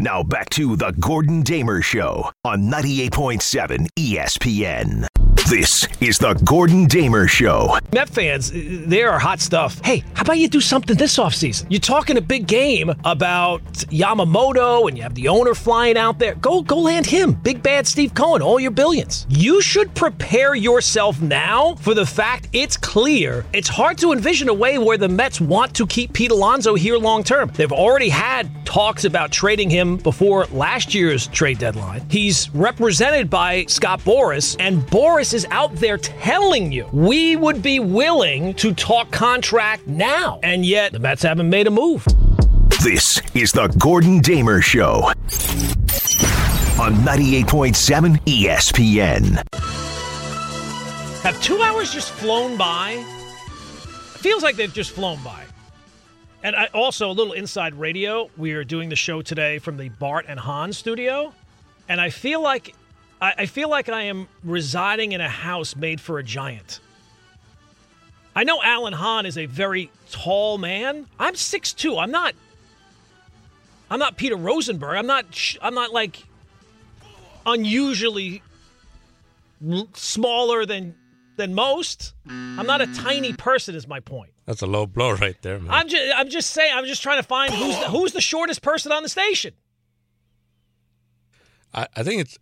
Now back to the Gordon Damer Show on 98.7 ESPN. This is the Gordon Damer Show. Met fans, they are hot stuff. Hey, how about you do something this offseason? You're talking a big game about Yamamoto and you have the owner flying out there. Go go land him. Big bad Steve Cohen, all your billions. You should prepare yourself now for the fact it's clear. It's hard to envision a way where the Mets want to keep Pete Alonso here long term. They've already had talks about trading him before last year's trade deadline. He's represented by Scott Boras, and Boras is out there telling you we would be willing to talk contract now. And yet the Mets haven't made a move. This is the Gordon Damer Show on 98.7 ESPN. Have two hours just flown by? It feels like they've just flown by. And I, also, a little inside radio. We are doing the show today from the Bart and Hahn studio. And I feel like I, I feel like I am residing in a house made for a giant. I know Alan Hahn is a very tall man. I'm 6'2. I'm not I'm not Peter Rosenberg. I'm not I'm not like unusually smaller than than most. I'm not a tiny person is my point. That's a low blow right there, man. I'm just I'm just saying I'm just trying to find who's the, who's the shortest person on the station. I, I think it's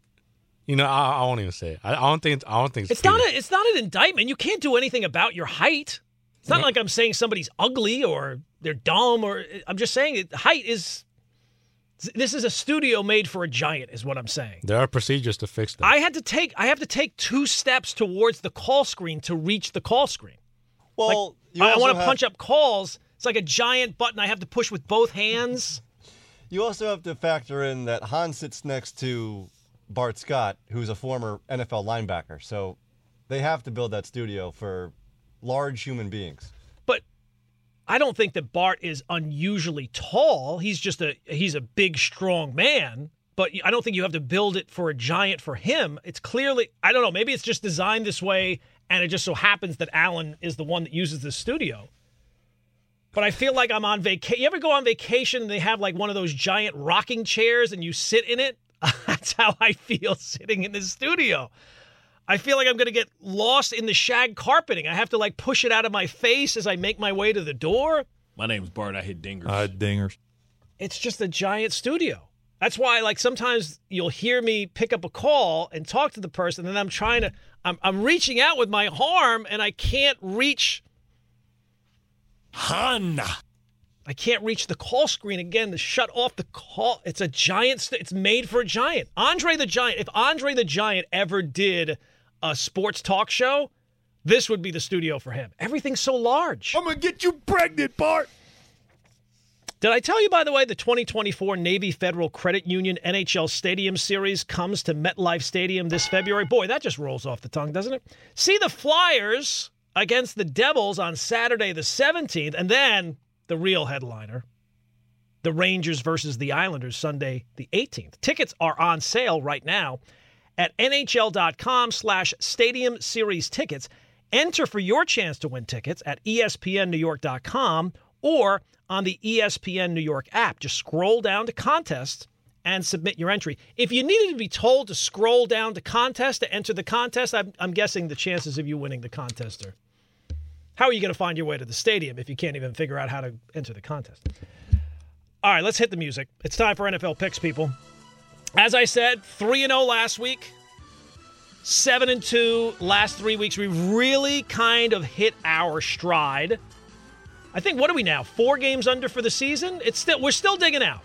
you know, I, I won't even say it. I, I don't think. It's, I don't think it's. It's not. A, it's not an indictment. You can't do anything about your height. It's not like I'm saying somebody's ugly or they're dumb or I'm just saying it, height is. This is a studio made for a giant, is what I'm saying. There are procedures to fix that. I had to take. I have to take two steps towards the call screen to reach the call screen. Well, like, I want to have... punch up calls. It's like a giant button I have to push with both hands. You also have to factor in that Hahn sits next to Bart Scott, who's a former NFL linebacker. So they have to build that studio for large human beings. I don't think that Bart is unusually tall. He's just a he's a big strong man, but I don't think you have to build it for a giant for him. It's clearly I don't know, maybe it's just designed this way and it just so happens that Alan is the one that uses the studio. But I feel like I'm on vacation. You ever go on vacation and they have like one of those giant rocking chairs and you sit in it? That's how I feel sitting in the studio. I feel like I'm going to get lost in the shag carpeting. I have to like push it out of my face as I make my way to the door. My name's Bart. I hit dingers. I hit dingers. It's just a giant studio. That's why, like, sometimes you'll hear me pick up a call and talk to the person, and I'm trying to, I'm, I'm reaching out with my arm, and I can't reach. Hanna. I can't reach the call screen again to shut off the call. It's a giant. St- it's made for a giant. Andre the Giant. If Andre the Giant ever did a sports talk show, this would be the studio for him. Everything's so large. I'm gonna get you pregnant, Bart. Did I tell you, by the way, the 2024 Navy Federal Credit Union NHL Stadium Series comes to MetLife Stadium this February? Boy, that just rolls off the tongue, doesn't it? See the Flyers against the Devils on Saturday the 17th, and then the real headliner. The Rangers versus the Islanders Sunday the 18th. Tickets are on sale right now at nhl.com slash stadium series tickets. Enter for your chance to win tickets at espnnewyork.com or on the ESPN New York app. Just scroll down to contest and submit your entry. If you needed to be told to scroll down to contest to enter the contest, I'm, I'm guessing the chances of you winning the contest are how are you going to find your way to the stadium if you can't even figure out how to enter the contest? All right, let's hit the music. It's time for NFL picks, people. As I said, 3 0 last week, 7 and 2 last three weeks. We really kind of hit our stride. I think what are we now? Four games under for the season? It's still we're still digging out.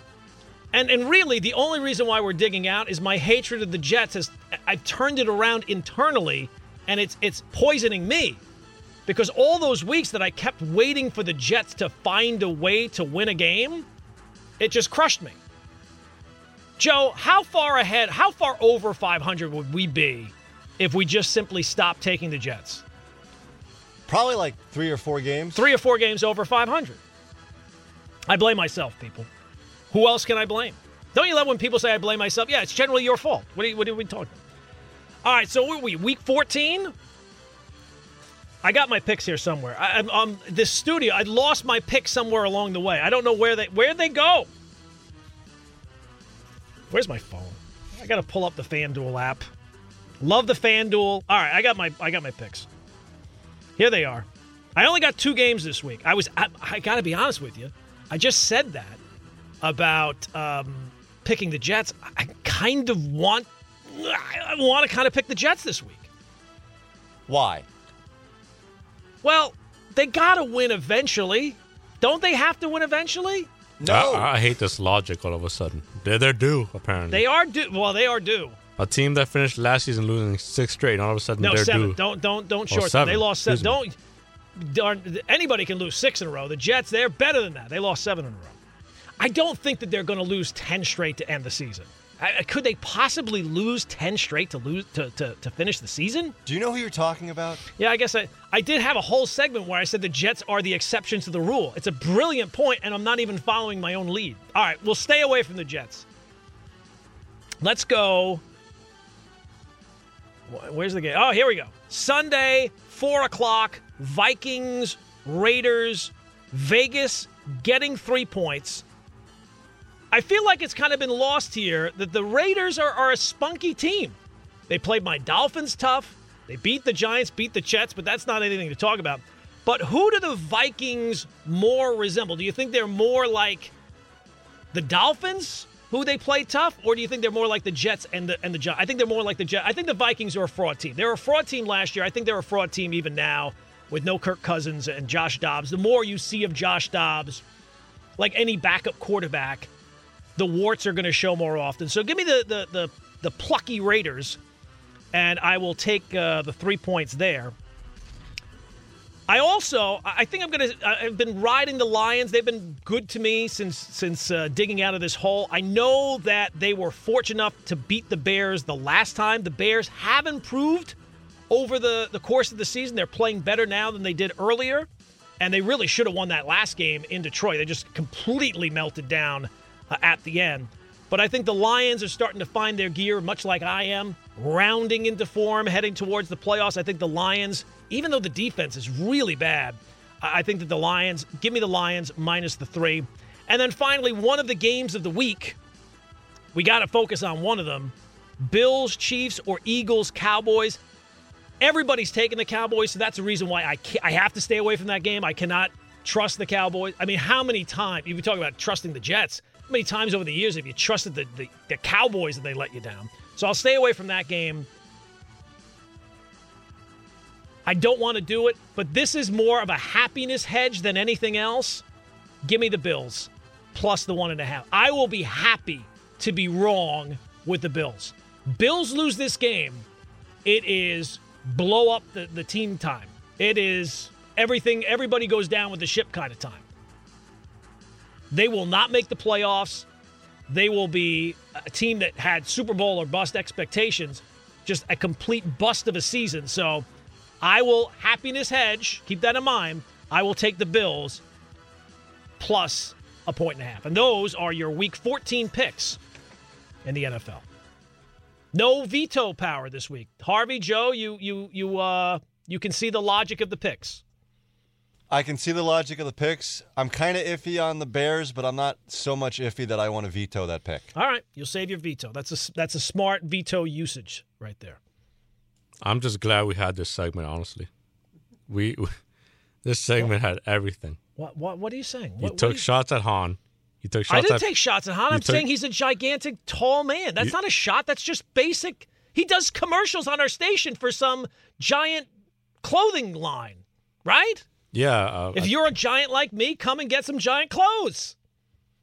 And and really the only reason why we're digging out is my hatred of the Jets has I've turned it around internally and it's it's poisoning me because all those weeks that I kept waiting for the Jets to find a way to win a game, it just crushed me. Joe, how far ahead, how far over 500 would we be if we just simply stopped taking the Jets? Probably like three or four games. Three or four games over 500. I blame myself, people. Who else can I blame? Don't you love when people say I blame myself? Yeah, it's generally your fault. What are, you, what are we talking about? All right, so what are we? Week 14? I got my picks here somewhere. I, um, this studio, I lost my pick somewhere along the way. I don't know where they where they go. Where's my phone? I got to pull up the FanDuel app. Love the FanDuel. All right, I got my I got my picks. Here they are. I only got two games this week. I was I, I got to be honest with you. I just said that about um, picking the Jets. I kind of want I want to kind of pick the Jets this week. Why? Well, they got to win eventually. Don't they have to win eventually? No. I, I hate this logic all of a sudden. They're, they're due, apparently. They are due. Well, they are due. a team that finished last season losing six straight, and all of a sudden No, they're seven. due. Don't don't don't short them. They lost seven. Excuse Don't. Darn, anybody can lose six in a row. The Jets, they're better than that. They lost seven in a row. I don't think that they're going to lose ten straight to end the season. Could they possibly lose ten straight to lose to, to, to finish the season? Do you know who you're talking about? Yeah, I guess I, I did have a whole segment where I said the Jets are the exception to the rule. It's a brilliant point, and I'm not even following my own lead. All right, we'll stay away from the Jets. Let's go. Where's the game? Oh, here we go. Sunday, 4 o'clock, Vikings, Raiders, Vegas getting three points. I feel like it's kind of been lost here that the Raiders are, are a spunky team. They played my Dolphins tough. They beat the Giants, beat the Jets, but that's not anything to talk about. But who do the Vikings more resemble? Do you think they're more like the Dolphins, who they play tough, or do you think they're more like the Jets and the and the Giants? I think they're more like the Jets. I think the Vikings are a fraud team. They were a fraud team last year. I think they're a fraud team even now with no Kirk Cousins and Josh Dobbs. The more you see of Josh Dobbs, like any backup quarterback, the warts are going to show more often. So give me the the the, the plucky Raiders, and I will take uh, the three points there. I also, I think I'm gonna. I've been riding the Lions. They've been good to me since since uh, digging out of this hole. I know that they were fortunate enough to beat the Bears the last time. The Bears have improved over the the course of the season. They're playing better now than they did earlier, and they really should have won that last game in Detroit. They just completely melted down Uh, at the end. But I think the Lions are starting to find their gear, much like I am, rounding into form, heading towards the playoffs. I think the Lions, even though the defense is really bad, I think that the Lions, give me the Lions minus the three. And then finally, one of the games of the week, we got to focus on one of them Bills, Chiefs, or Eagles, Cowboys. Everybody's taking the Cowboys, so that's the reason why I, I have to stay away from that game. I cannot trust the Cowboys. I mean, how many times, you talk about trusting the Jets, many times over the years have you trusted the, the, the Cowboys and they let you down? So I'll stay away from that game. I don't want to do it, but this is more of a happiness hedge than anything else. Give me the Bills plus the one and a half. I will be happy to be wrong with the Bills. Bills lose this game, it is blow up the, the team time. It is everything, everybody goes down with the ship kind of time. They will not make the playoffs. They will be a team that had Super Bowl or bust expectations, just a complete bust of a season. So I will happiness hedge, keep that in mind. I will take the Bills plus a point and a half. And those are your week 14 picks in the NFL. No veto power this week. Harvey, Joe, you you you uh you can see the logic of the picks. I can see the logic of the picks. I'm kind of iffy on the Bears, but I'm not so much iffy that I want to veto that pick. All right, you'll save your veto. That's a that's a smart veto usage right there. I'm just glad we had this segment. Honestly, we, we this segment had everything. What what what are you saying? You What, what took you- shots at Hahn. You took shots. I didn't at. take shots at Hahn. you I'm took- saying he's a gigantic, tall man. That's You- not a shot. That's just basic. He does commercials on our station for some giant clothing line, right? Yeah, uh, If you're a giant like me, come and get some giant clothes.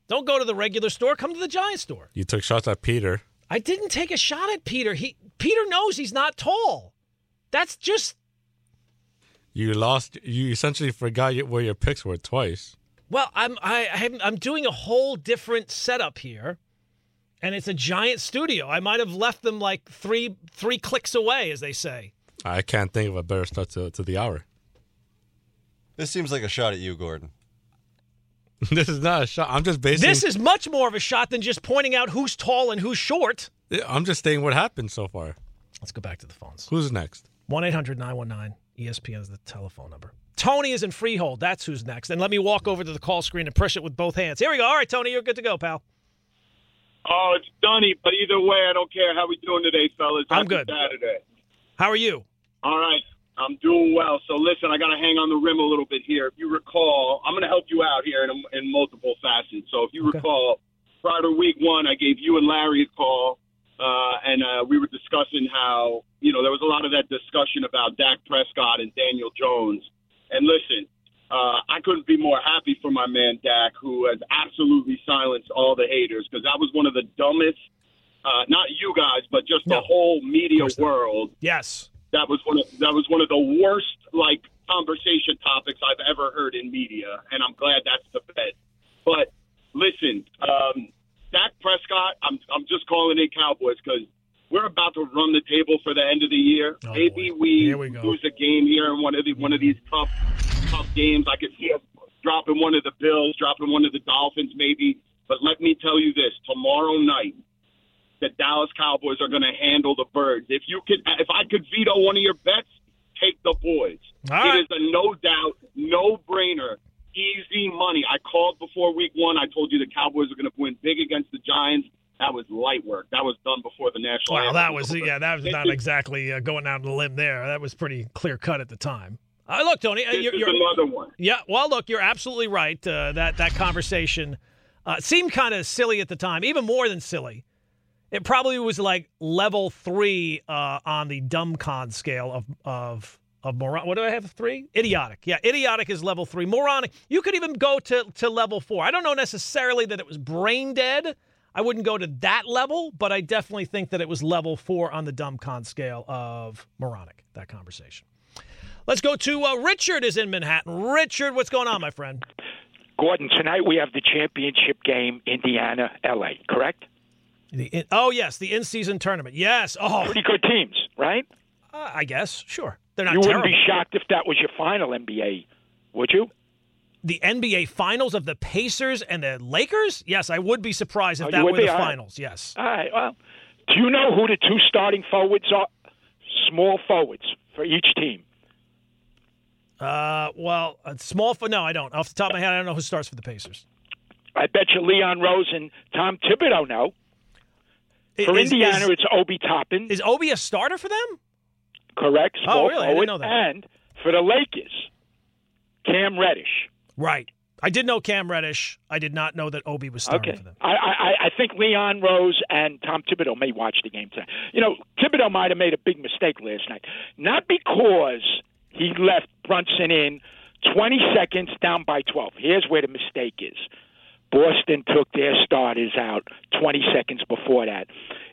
Don't go to the regular store. Come to the giant store. you took shots at Peter. I didn't take a shot at Peter. He Peter knows he's not tall. That's just You lost. You essentially forgot where your picks were twice. well. I'm I, I'm I'm doing a whole different setup here, and it's a giant studio. I might have left them like three three clicks away, as they say. I can't think of a better start to, to the hour. This seems like a shot at you, Gordon. this is not a shot. I'm just basing. This is much more of a shot than just pointing out who's tall and who's short. I'm just saying what happened so far. Let's go back to the phones. Who's next? 1 800 919 ESPN is the telephone number. Tony is in Freehold. That's who's next. And let me walk over to the call screen and push it with both hands. Here we go. All right, Tony, you're good to go, pal. Oh, it's Dunny, but either way, I don't care how we doing today, fellas. I'm Happy good. Saturday. How are you? All right. I'm doing well. So listen, I got to hang on the rim a little bit here. If you recall, I'm going to help you out here in, in multiple facets. So if you Okay. recall, prior to week one, I gave you and Larry a call, uh, and uh, we were discussing how you know there was a lot of that discussion about Dak Prescott and Daniel Jones. And listen, uh, I couldn't be more happy for my man Dak, who has absolutely silenced all the haters because that was one of the dumbest. Uh, not you guys, but just No. the whole media world Yes. That was one of that was one of the worst like conversation topics I've ever heard in media, and I'm glad that's the bed. But listen, um, Dak Prescott, I'm I'm just calling in Cowboys because we're about to run the table for the end of the year. Oh, Maybe boy. we, we lose a game here in one of the one of these tough tough games. I could see us dropping one of the Bills, dropping one of the Dolphins, maybe. But let me tell you this: tomorrow night, the Dallas Cowboys are going to handle the birds. If you could, if I could veto one of your bets, take the boys. Right. It is a no doubt, no brainer, easy money. I called before week one. I told you the Cowboys are going to win big against the Giants. That was light work. That was done before the national. Wow, that was yeah, that was not exactly uh, going out on a limb there. That was pretty clear cut at the time. Uh, look, Tony, uh, you're, you're another one. yeah. Well, look, you're absolutely right. Uh, that that conversation uh, seemed kind of silly at the time, even more than silly. It probably was like level three uh, on the dumb con scale of of of moron. What do I have? Three? Idiotic. Yeah, idiotic is level three. Moronic. You could even go to to level four. I don't know necessarily that it was brain dead. I wouldn't go to that level, but I definitely think that it was level four on the dumb con scale of moronic. That conversation. Let's go to uh, Richard is in Manhattan. Richard, what's going on, my friend? Gordon, tonight we have the championship game, Indiana, LA, correct? The in, oh yes, the in-season tournament. Yes. Oh, Pretty good teams, right? uh, I guess sure. They're not you wouldn't be shocked if that was your final NBA, would you? the NBA Finals of the Pacers and the Lakers? Yes, I would be surprised if Oh, that were be? the All right. finals. Yes. All right, well, do you know who the two starting forwards are? Small forwards for each team. Uh, well, small for no, I don't. Off the top of my head, I don't know who starts for the Pacers. I bet you Leon Rose and Tom Thibodeau know. For is, Indiana, is, it's Obi Toppin, is Obi a starter for them? correct? Oh, really? I didn't know that. And for the Lakers, Cam Reddish. Right. I did know Cam Reddish. I did not know that Obi was starting Okay. for them. I, I, I think Leon Rose and Tom Thibodeau may watch the game tonight. You know, Thibodeau might have made a big mistake last night. Not because he left Brunson in 20 seconds down by 12. Here's where the mistake is. Boston took their starters out 20 seconds before that.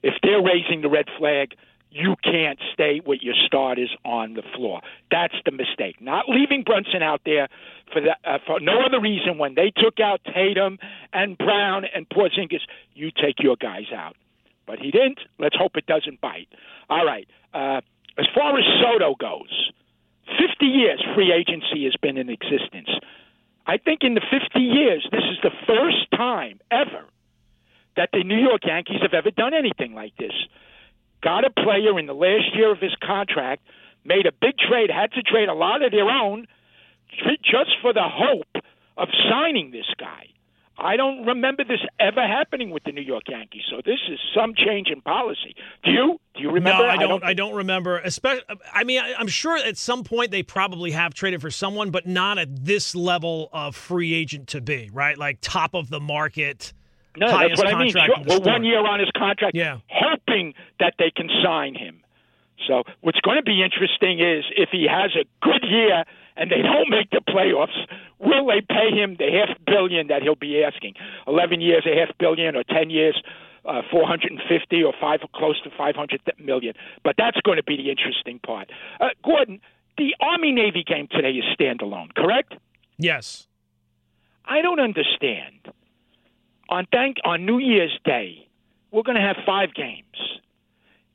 If they're raising the red flag, you can't stay with your starters on the floor. That's the mistake. Not leaving Brunson out there for that uh, for no other reason. When they took out Tatum and Brown and Porzingis, you take your guys out. But he didn't. Let's hope it doesn't bite. All right. Uh, as far as Soto goes, 50 years free agency has been in existence. I think in the 50 years, this is the first time ever that the New York Yankees have ever done anything like this. Got a player in the last year of his contract, made a big trade, had to trade a lot of their own just for the hope of signing this guy. I don't remember this ever happening with the New York Yankees. So this is some change in policy. Do you? Do you remember? No, I don't. I think- don't, remember. Especially, I mean, I, I'm sure at some point they probably have traded for someone, but not at this level of free agent to be right, like top of the market. No, that's what I mean. Sure, Well, one year on his contract, Yeah. hoping that they can sign him. So what's going to be interesting is if he has a good year and they don't make the playoffs, will they pay him the half billion that he'll be asking? Eleven years, a half billion, or ten years, uh, four hundred and fifty, or five, close to five hundred million. But that's going to be the interesting part. Uh, Gordon, the Army Navy game today is standalone, correct? Yes. I don't understand. On thank on New Year's Day, we're going to have five games.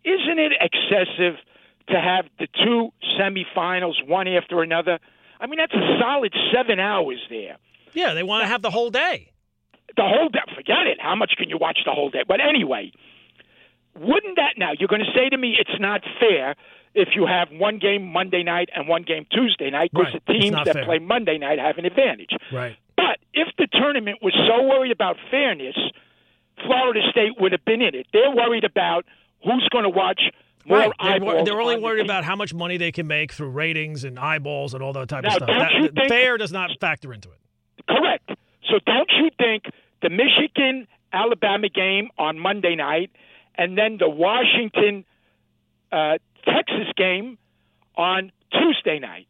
Isn't it excessive to have the two semifinals one after another? I mean, that's a solid seven hours there. Yeah, they want to have the whole day. The whole day, forget it. How much can you watch the whole day? But anyway, wouldn't that now? You're going to say to me it's not fair if you have one game Monday night and one game Tuesday night because Right. the teams that fair. play Monday night have an advantage. Right. But if the tournament was so worried about fairness, Florida State would have been in it. They're worried about who's going to watch more Right. They're, eyeballs they're only on worried about how much money they can make through ratings and eyeballs and all that type Now, of stuff. That- think- fair does not factor into it. Correct. So don't you think the Michigan Alabama game on Monday night and then the Washington uh, Texas game on Tuesday night,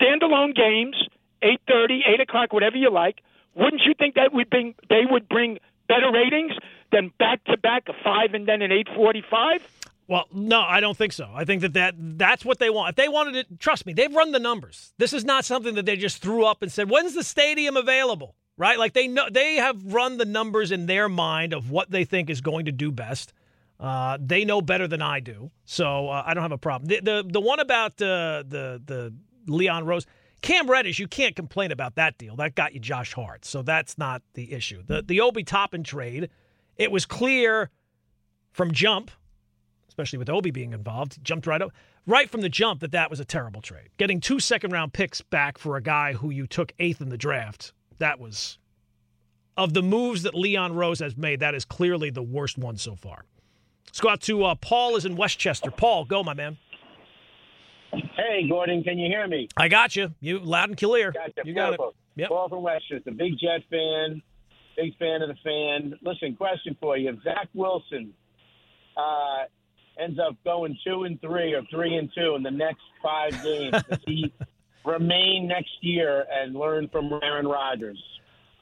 standalone games, 8:30, 8 o'clock, whatever you like. Wouldn't you think that would bring they would bring better ratings than back to back a five and then an 8:45? Well, no, I don't think so. I think that, that that's what they want. If they wanted it, trust me, they've run the numbers. This is not something that they just threw up and said, "When's the stadium available?" Right? Like they know they have run the numbers in their mind of what they think is going to do best. Uh, they know better than I do, so uh, I don't have a problem. The the, the one about uh, the the Leon Rose, Cam Reddish, you can't complain about that deal. That got you Josh Hart, so that's not the issue. The the Obi Toppin trade, it was clear from jump especially with Obi being involved, jumped right up right from the jump that that was a terrible trade. Getting two second round picks back for a guy who you took eighth in the draft, that was of the moves that Leon Rose has made. That is clearly the worst one so far. Let's go out to uh, Paul is in Westchester. Paul, go, my man. Hey, Gordon, can you hear me? I got you. You loud and clear. Gotcha. You got it. Beautiful. Yep. Paul from Westchester, a big Jet fan, big fan of the fan. Listen, question for you: If Zach Wilson uh, ends up going two and three or three and two in the next five games, does he remain next year and learn from Aaron Rodgers?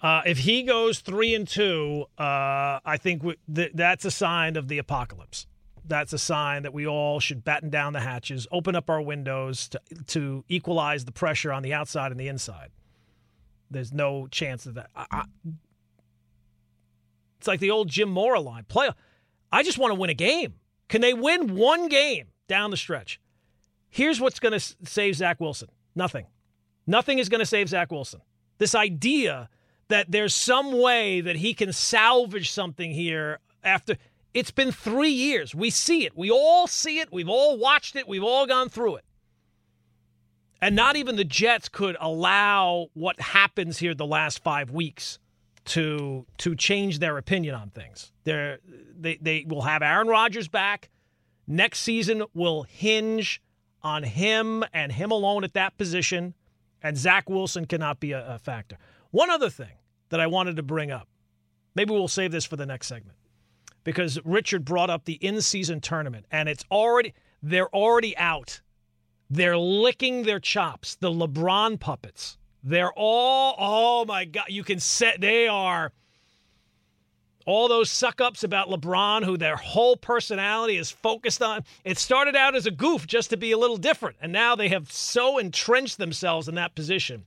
Uh, if he goes three and two, uh, I think we, th- that's a sign of the apocalypse. That's a sign that we all should batten down the hatches, open up our windows to to equalize the pressure on the outside and the inside. There's no chance of that. I, I, it's like the old Jim Mora line: play. I just want to win a game. Can they win one game down the stretch? Here's what's going to save Zach Wilson: nothing. Nothing is going to save Zach Wilson. This idea that there's some way that he can salvage something here after it's been three years. We see it. We all see it. We've all watched it. We've all gone through it. And not even the Jets could allow what happens here the last five weeks to to change their opinion on things. They're, they they will have Aaron Rodgers back. Next season will hinge on him and him alone at that position, and Zach Wilson cannot be a, a factor. One other thing that I wanted to bring up, maybe we'll save this for the next segment, because Richard brought up the in-season tournament, and it's already they're already out. They're licking their chops. The LeBron puppets. They're all, oh my God, you can set, they are all those suck ups about LeBron, who their whole personality is focused on. It started out as a goof just to be a little different, and now they have so entrenched themselves in that position.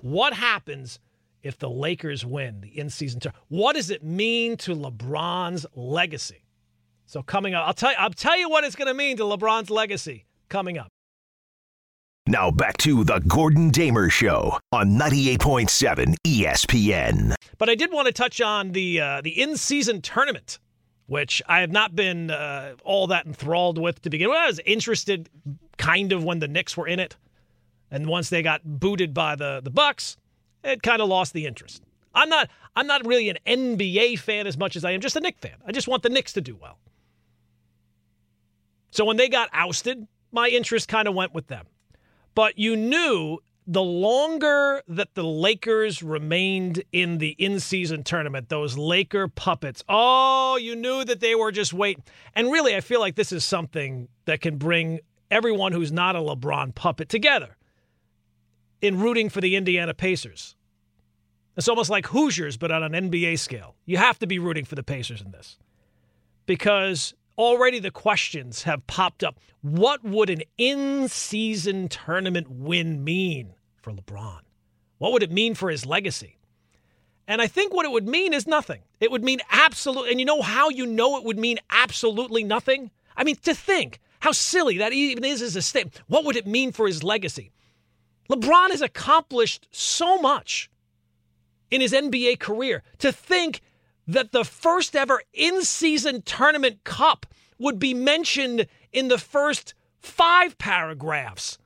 What happens if the Lakers win the in season tournament? What does it mean to LeBron's legacy? So coming up, I'll tell you, I'll tell you what it's going to mean to LeBron's legacy coming up. Now back to the Gordon Damer Show on 98.7 ESPN. But I did want to touch on the uh, the in season tournament, which I have not been uh, all that enthralled with to begin with. I was interested, kind of, when the Knicks were in it, and once they got booted by the the Bucks, it kind of lost the interest. I'm not I'm not really an NBA fan as much as I am just a Knicks fan. I just want the Knicks to do well. So when they got ousted, my interest kind of went with them. But you knew the longer that the Lakers remained in the in season tournament, those Laker puppets, oh, you knew that they were just waiting. And really, I feel like this is something that can bring everyone who's not a LeBron puppet together in rooting for the Indiana Pacers. It's almost like Hoosiers, but on an NBA scale. You have to be rooting for the Pacers in this because already the questions have popped up. What would an in season tournament win mean for LeBron? What would it mean for his legacy? And I think what it would mean is nothing. It would mean absolute. And you know how you know it would mean absolutely nothing? I mean, to think how silly that even is as a statement. What would it mean for his legacy? LeBron has accomplished so much in his NBA career. To think that the first ever in season tournament cup would be mentioned in the first five paragraphs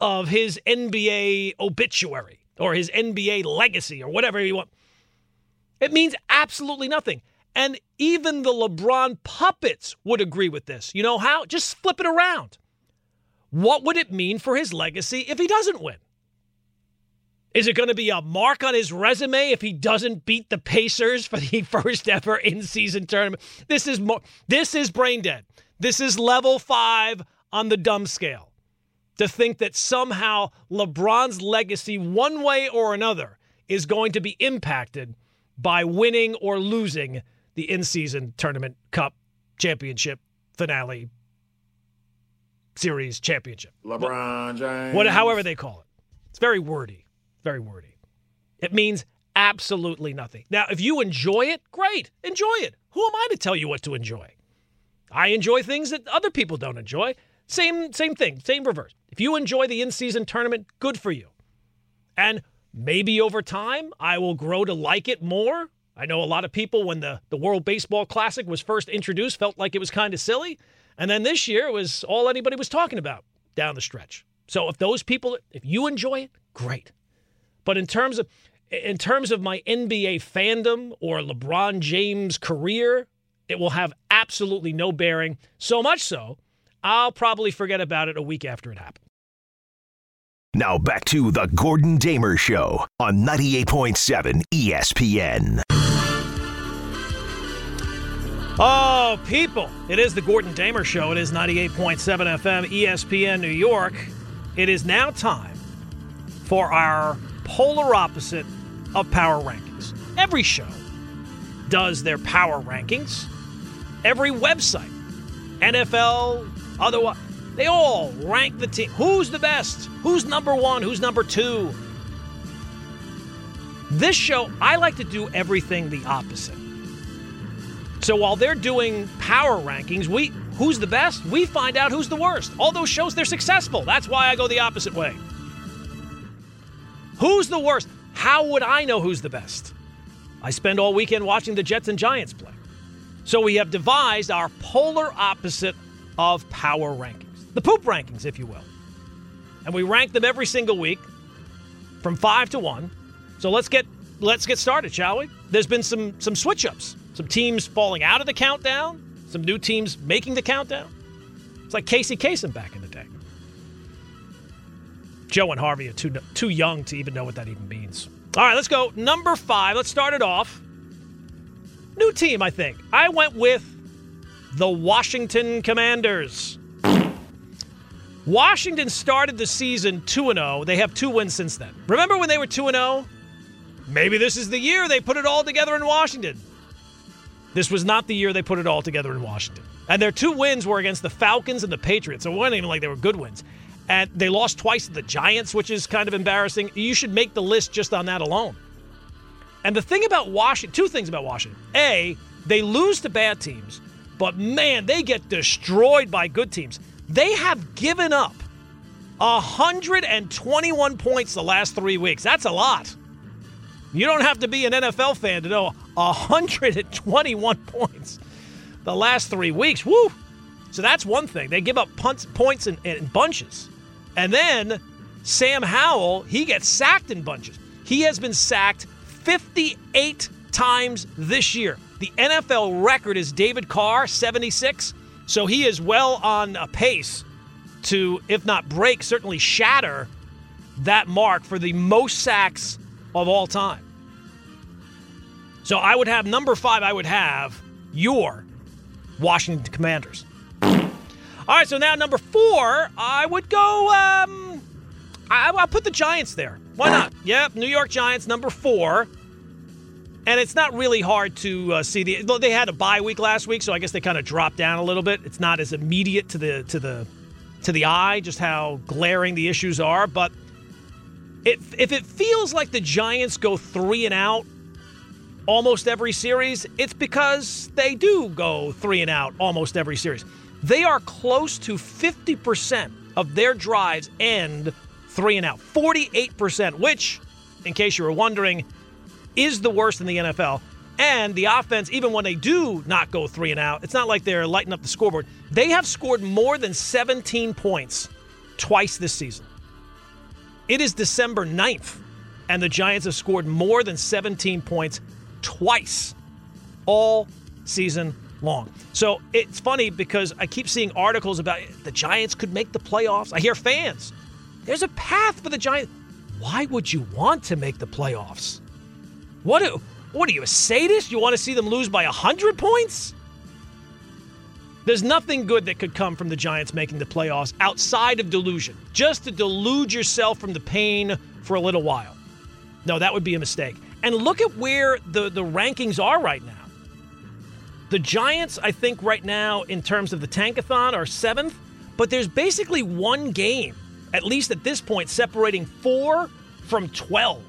of his NBA obituary or his NBA legacy or whatever you want. It means absolutely nothing. And even the LeBron puppets would agree with this. You know how? Just flip it around. What would it mean for his legacy if he doesn't win? Is it going to be a mark on his resume if he doesn't beat the Pacers for the first ever in-season tournament? This is more this is brain dead. This is level 5 on the dumb scale. To think that somehow LeBron's legacy one way or another is going to be impacted by winning or losing the in-season tournament cup championship finale series championship. LeBron James. What however they call it. It's very wordy. Very wordy. It means absolutely nothing. Now, if you enjoy it, great. Enjoy it. Who am I to tell you what to enjoy? I enjoy things that other people don't enjoy. Same same thing, same reverse. If you enjoy the in-season tournament, good for you. And maybe over time I will grow to like it more. I know a lot of people when the, the World Baseball Classic was first introduced felt like it was kind of silly. And then this year it was all anybody was talking about down the stretch. So if those people if you enjoy it, great. But in terms of in terms of my NBA fandom or LeBron James career, it will have absolutely no bearing. So much so, I'll probably forget about it a week after it happened. Now back to the Gordon Damer Show on 98.7 ESPN. Oh, people. It is the Gordon Damer Show. It is 98.7 FM, ESPN New York. It is now time for our polar opposite of power rankings. Every show does their power rankings. Every website, NFL, otherwise, they all rank the team. Who's the best? Who's number one? Who's number two? This show, I like to do everything the opposite. So while they're doing power rankings, we who's the best? We find out who's the worst. All those shows they're successful. That's why I go the opposite way. Who's the worst? How would I know who's the best? I spend all weekend watching the Jets and Giants play. So we have devised our polar opposite of power rankings, the poop rankings, if you will. And we rank them every single week from five to one. So let's get let's get started, shall we? There's been some some switch ups, some teams falling out of the countdown, some new teams making the countdown. It's like Casey Kasem back in. Joe and Harvey are too too young to even know what that even means. All right, let's go. Number five. Let's start it off. New team, I think. I went with the Washington Commanders. Washington started the season 2 0. They have two wins since then. Remember when they were 2 0? Maybe this is the year they put it all together in Washington. This was not the year they put it all together in Washington. And their two wins were against the Falcons and the Patriots. So it wasn't even like they were good wins. And they lost twice to the Giants, which is kind of embarrassing. You should make the list just on that alone. And the thing about Washington, two things about Washington. A, they lose to bad teams, but man, they get destroyed by good teams. They have given up 121 points the last three weeks. That's a lot. You don't have to be an NFL fan to know 121 points the last three weeks. Woo! So that's one thing. They give up punts, points in, in bunches. And then Sam Howell, he gets sacked in bunches. He has been sacked 58 times this year. The NFL record is David Carr, 76. So he is well on a pace to, if not break, certainly shatter that mark for the most sacks of all time. So I would have number five, I would have your Washington Commanders. All right, so now number four, I would go. Um, I, I'll put the Giants there. Why not? Yep, New York Giants, number four. And it's not really hard to uh, see the. They had a bye week last week, so I guess they kind of dropped down a little bit. It's not as immediate to the to the to the eye just how glaring the issues are. But it, if it feels like the Giants go three and out almost every series, it's because they do go three and out almost every series. They are close to 50% of their drives end three and out. 48%, which, in case you were wondering, is the worst in the NFL. And the offense, even when they do not go three and out, it's not like they're lighting up the scoreboard. They have scored more than 17 points twice this season. It is December 9th, and the Giants have scored more than 17 points twice all season long. So it's funny because I keep seeing articles about the Giants could make the playoffs. I hear fans. There's a path for the Giants. Why would you want to make the playoffs? What? Do, what are you a sadist? You want to see them lose by hundred points? There's nothing good that could come from the Giants making the playoffs outside of delusion. Just to delude yourself from the pain for a little while. No, that would be a mistake. And look at where the, the rankings are right now. The Giants, I think, right now, in terms of the tankathon, are seventh, but there's basically one game, at least at this point, separating four from 12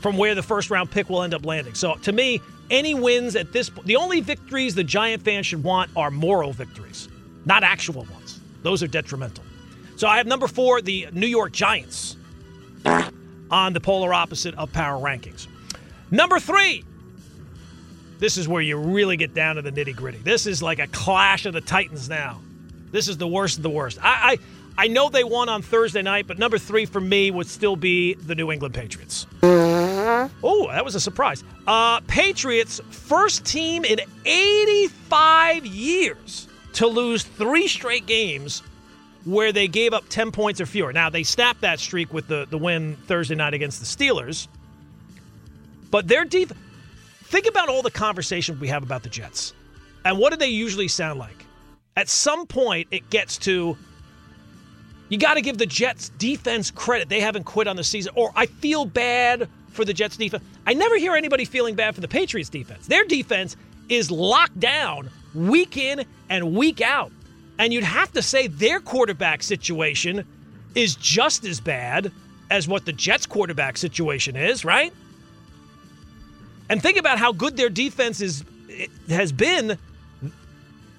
from where the first round pick will end up landing. So to me, any wins at this point, the only victories the Giant fans should want are moral victories, not actual ones. Those are detrimental. So I have number four, the New York Giants, on the polar opposite of power rankings. Number three, this is where you really get down to the nitty gritty. This is like a clash of the Titans now. This is the worst of the worst. I, I, I know they won on Thursday night, but number three for me would still be the New England Patriots. Oh, that was a surprise. Uh, Patriots, first team in 85 years to lose three straight games where they gave up 10 points or fewer. Now, they snapped that streak with the, the win Thursday night against the Steelers. But their defense, think about all the conversations we have about the Jets. And what do they usually sound like? At some point, it gets to you got to give the Jets defense credit. They haven't quit on the season. Or I feel bad for the Jets defense. I never hear anybody feeling bad for the Patriots defense. Their defense is locked down week in and week out. And you'd have to say their quarterback situation is just as bad as what the Jets quarterback situation is, right? And think about how good their defense is has been.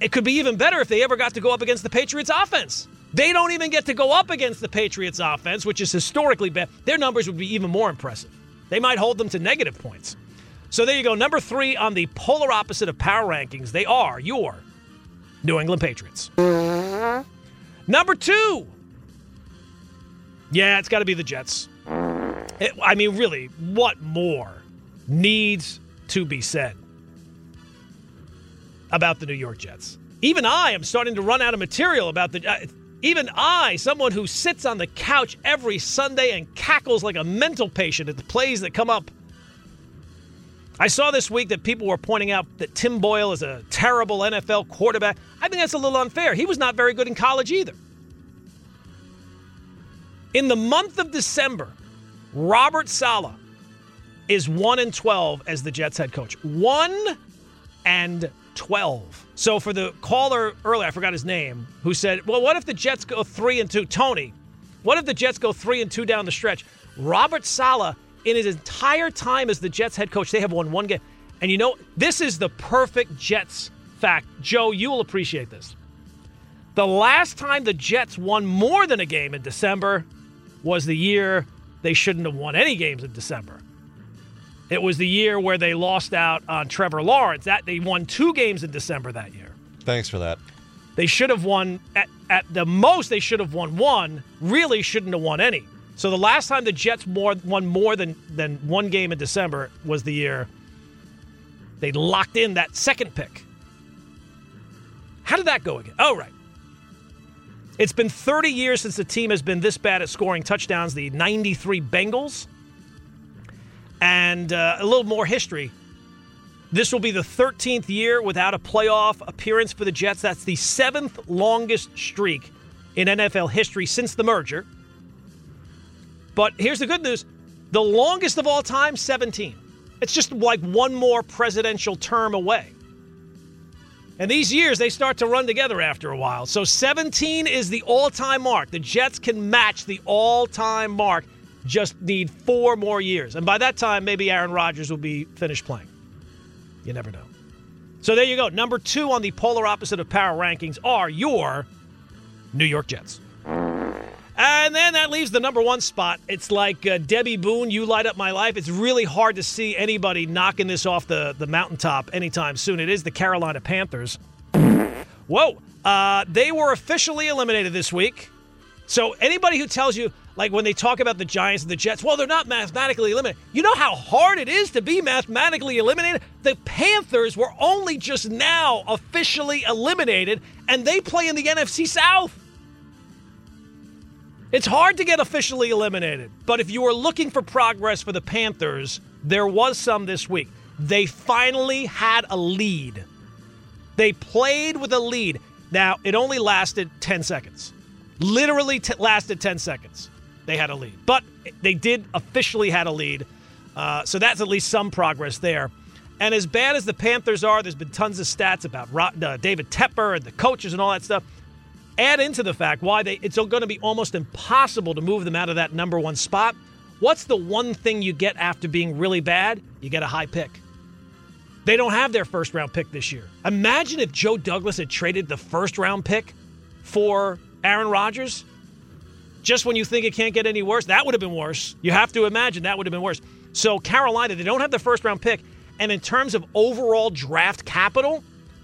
It could be even better if they ever got to go up against the Patriots offense. They don't even get to go up against the Patriots offense, which is historically bad. Their numbers would be even more impressive. They might hold them to negative points. So there you go. Number three on the polar opposite of power rankings. They are your New England Patriots. Number two. Yeah, it's got to be the Jets. It, I mean, really, what more needs to be said about the New York Jets? Even I am starting to run out of material about the. Uh, even I, someone who sits on the couch every Sunday and cackles like a mental patient at the plays that come up. I saw this week that people were pointing out that Tim Boyle is a terrible NFL quarterback. I think that's a little unfair. He was not very good in college either. In the month of December, Robert Saleh is 1 and 12 as the Jets head coach. 1 and 12. So for the caller earlier, I forgot his name, who said, "Well, what if the Jets go 3 and 2, Tony? What if the Jets go 3 and 2 down the stretch?" Robert Saleh in his entire time as the Jets head coach, they have won one game. And you know, this is the perfect Jets fact. Joe, you will appreciate this. The last time the Jets won more than a game in December was the year they shouldn't have won any games in December. It was the year where they lost out on Trevor Lawrence. That they won two games in December that year. Thanks for that. They should have won at, at the most. They should have won one. Really, shouldn't have won any. So the last time the Jets more, won more than than one game in December was the year they locked in that second pick. How did that go again? Oh, right. It's been 30 years since the team has been this bad at scoring touchdowns. The 93 Bengals and uh, a little more history. This will be the 13th year without a playoff appearance for the Jets. That's the seventh longest streak in NFL history since the merger. But here's the good news the longest of all time, 17. It's just like one more presidential term away. And these years, they start to run together after a while. So 17 is the all time mark. The Jets can match the all time mark just need four more years. And by that time, maybe Aaron Rodgers will be finished playing. You never know. So there you go. Number two on the polar opposite of power rankings are your New York Jets. And then that leaves the number one spot. It's like uh, Debby Boone, you light up my life. It's really hard to see anybody knocking this off the, the mountaintop anytime soon. It is the Carolina Panthers. Whoa. Uh, they were officially eliminated this week. So anybody who tells you, like when they talk about the Giants and the Jets, well, they're not mathematically eliminated. You know how hard it is to be mathematically eliminated? The Panthers were only just now officially eliminated, and they play in the NFC South. It's hard to get officially eliminated, but if you were looking for progress for the Panthers, there was some this week. They finally had a lead. They played with a lead. Now, it only lasted 10 seconds. Literally t- lasted 10 seconds. They had a lead. But they did officially had a lead. Uh, so that's at least some progress there. And as bad as the Panthers are, there's been tons of stats about uh, David Tepper and the coaches and all that stuff. Add into the fact why they it's going to be almost impossible to move them out of that number one spot. What's the one thing you get after being really bad? You get a high pick. They don't have their first round pick this year. Imagine if Joe Douglas had traded the first round pick for Aaron Rodgers. Just when you think it can't get any worse, that would have been worse. You have to imagine that would have been worse. So, Carolina, they don't have the first round pick. And in terms of overall draft capital,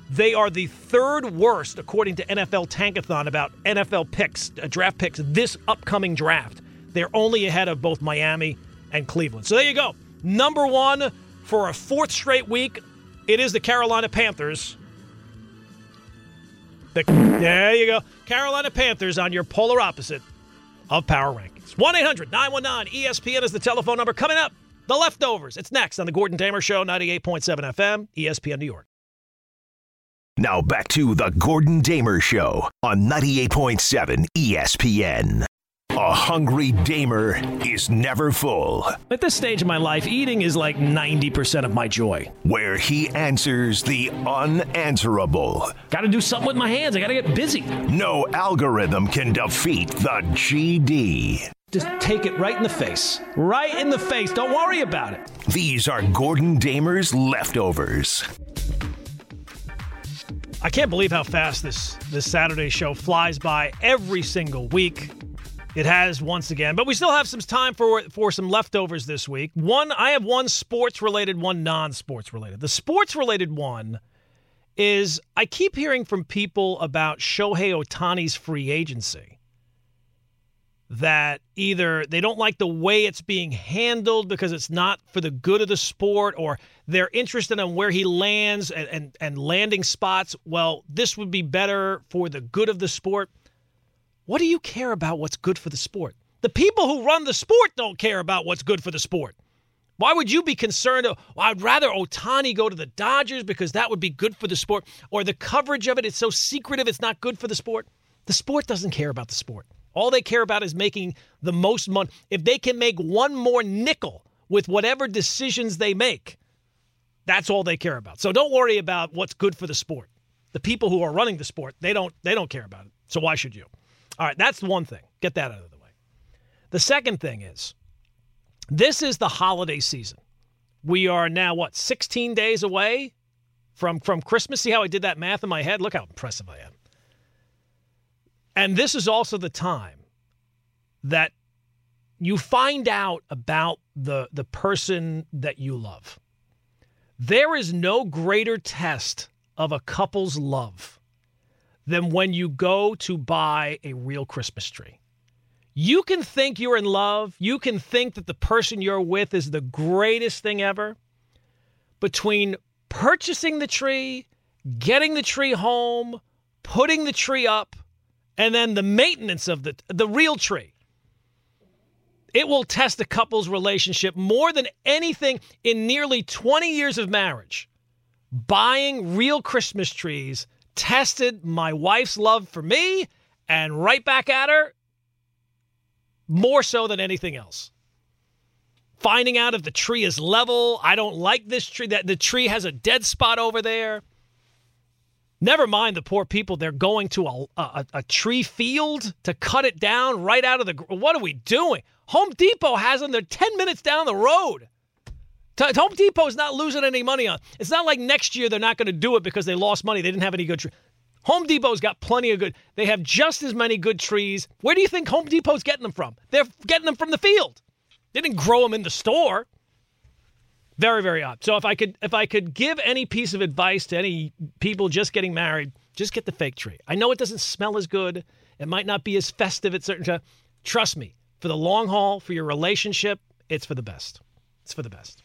they are the third worst, according to NFL Tankathon, about NFL picks, uh, draft picks this upcoming draft. They're only ahead of both Miami and Cleveland. So there you go. Number one for a fourth straight week, it is the Carolina Panthers. The, there you go. Carolina Panthers on your polar opposite of Power Rankings. 1 800 919 ESPN is the telephone number. Coming up, the leftovers. It's next on the Gordon Damer Show, 98.7 FM, ESPN New York. Now back to the Gordon Damer Show on 98.7 ESPN. A hungry damer is never full. At this stage of my life, eating is like 90% of my joy. Where he answers the unanswerable. Got to do something with my hands. I got to get busy. No algorithm can defeat the GD. Just take it right in the face. Right in the face. Don't worry about it. These are Gordon Damer's leftovers. I can't believe how fast this this Saturday show flies by every single week. It has once again, but we still have some time for for some leftovers this week. One, I have one sports related, one non sports related. The sports related one is I keep hearing from people about Shohei Ohtani's free agency that either they don't like the way it's being handled because it's not for the good of the sport or they're interested in where he lands and, and, and landing spots. Well, this would be better for the good of the sport. What do you care about what's good for the sport? The people who run the sport don't care about what's good for the sport. Why would you be concerned? Well, I'd rather Ohtani go to the Dodgers because that would be good for the sport, or the coverage of it—it's so secretive it's not good for the sport. The sport doesn't care about the sport. All they care about is making the most money. If they can make one more nickel with whatever decisions they make, that's all they care about. So don't worry about what's good for the sport. The people who are running the sport, they don't they don't care about it. So why should you? All right, that's one thing. Get that out of the way. The second thing is this is the holiday season. We are now what 16 days away from from Christmas. See how I did that math in my head? Look how impressive I am. And this is also the time that you find out about the, the person that you love. There is no greater test of a couple's love than when you go to buy a real Christmas tree. You can think you're in love, you can think that the person you're with is the greatest thing ever. Between purchasing the tree, getting the tree home, putting the tree up, and then the maintenance of the the real tree. It will test a couple's relationship more than anything in nearly 20 years of marriage. Buying real Christmas trees tested my wife's love for me and right back at her more so than anything else. Finding out if the tree is level, I don't like this tree, that the tree has a dead spot over there. Never mind the poor people. They're going to a, a, a, tree field to cut it down right out of the. What are we doing? Home Depot has them. They're 10 minutes down the road. Home Depot is not losing any money on. It's not like next year they're not going to do it because they lost money. They didn't have any good trees. Home Depot's got plenty of good. They have just as many good trees. Where do you think Home Depot's getting them from? They're getting them from the field. They didn't grow them in the store. Very, very odd. So if I could if I could give any piece of advice to any people just getting married, just get the fake tree. I know it doesn't smell as good. It might not be as festive at certain times. Trust me, for the long haul, for your relationship, it's for the best. It's for the best.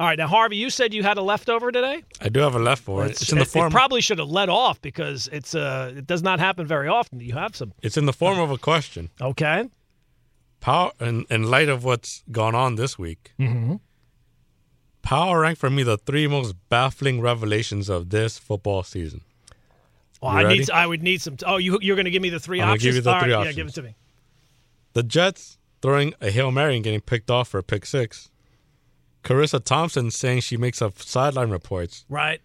All right, now Harvey, you said you had a leftover today. I do have a leftover. for it. It's in the it, form. It probably should have let off because it's uh, it does not happen very often. that You have some. it's in the form of a question. Okay. Power, in, in light of what's gone on this week, Mm-hmm. Power ranked for me the three most baffling revelations of this football season. Well, I ready? need. I would need some. Oh, you you're going to give me the 3 I'm options. give you the All three right, options. Yeah, give it to me. The Jets throwing a Hail Mary and getting picked off for a pick six. Charissa Thompson saying she makes up sideline reports. Right.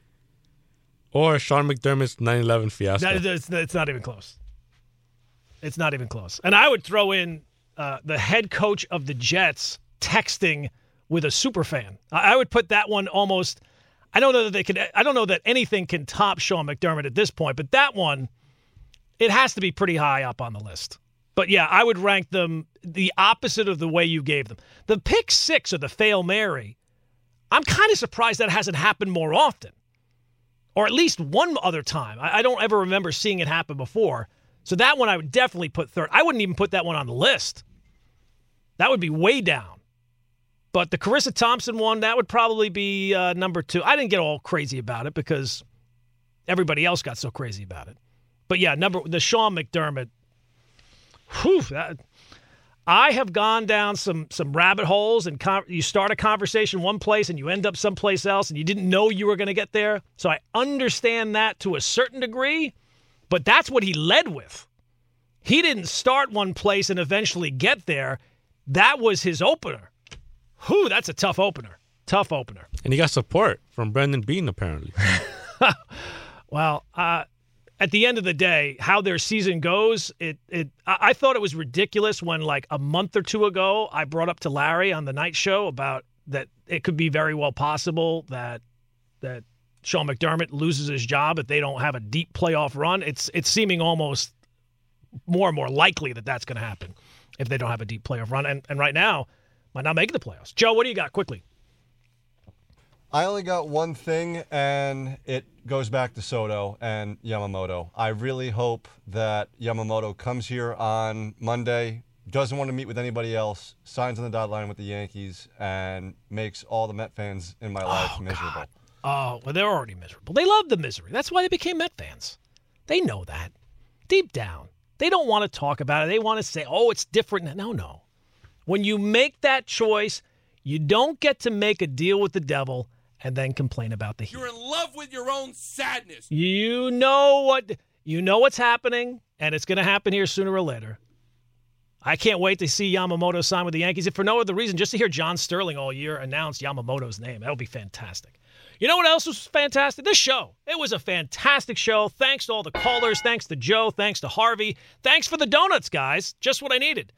Or Sean McDermott's 9 11 fiasco. That, it's, it's not even close. It's not even close. And I would throw in uh, the head coach of the Jets texting with a super fan. I, I would put that one almost. I don't know that they could. I don't know that anything can top Sean McDermott at this point. But that one, it has to be pretty high up on the list. But yeah, I would rank them the opposite of the way you gave them. The pick six or the fail Mary. I'm kind of surprised that hasn't happened more often or at least one other time. I, don't ever remember seeing it happen before. So that one I would definitely put third. I wouldn't even put that one on the list. That would be way down. But the Charissa Thompson one, that would probably be uh, number two. I didn't get all crazy about it because everybody else got so crazy about it. But yeah, number the Sean McDermott. Whew, that, I have gone down some some rabbit holes, and con- you start a conversation one place and you end up someplace else, and you didn't know you were going to get there. So I understand that to a certain degree, but that's what he led with. He didn't start one place and eventually get there. That was his opener. Whew, that's a tough opener. Tough opener. and he got support from Brandon Beane, apparently. Well, uh, at the end of the day, how their season goes, it it I, thought it was ridiculous when like a month or two ago I brought up to Larry on the night show about that it could be very well possible that that Sean McDermott loses his job if they don't have a deep playoff run. It's it's seeming almost more and more likely that that's going to happen if they don't have a deep playoff run. And and right now, might not make the playoffs. Joe, what do you got quickly? I only got one thing, and it goes back to Soto and Yamamoto. I really hope that Yamamoto comes here on Monday, doesn't want to meet with anybody else, signs on the dotted line with the Yankees, and makes all the Met fans in my life oh, miserable. Oh, well, they're already miserable. They love the misery. That's why they became Met fans. They know that deep down. They don't want to talk about it. They want to say, oh, it's different. No, no. When you make that choice, you don't get to make a deal with the devil and then complain about the heat. You're in love with your own sadness. You know what you know what's happening, and it's going to happen here sooner or later. I can't wait to see Yamamoto sign with the Yankees, if for no other reason, just to hear John Sterling all year announce Yamamoto's name. That would be fantastic. You know what else was fantastic? This show. It was a fantastic show. Thanks to all the callers. Thanks to Joe. Thanks to Harvey. Thanks for the donuts, guys. Just what I needed.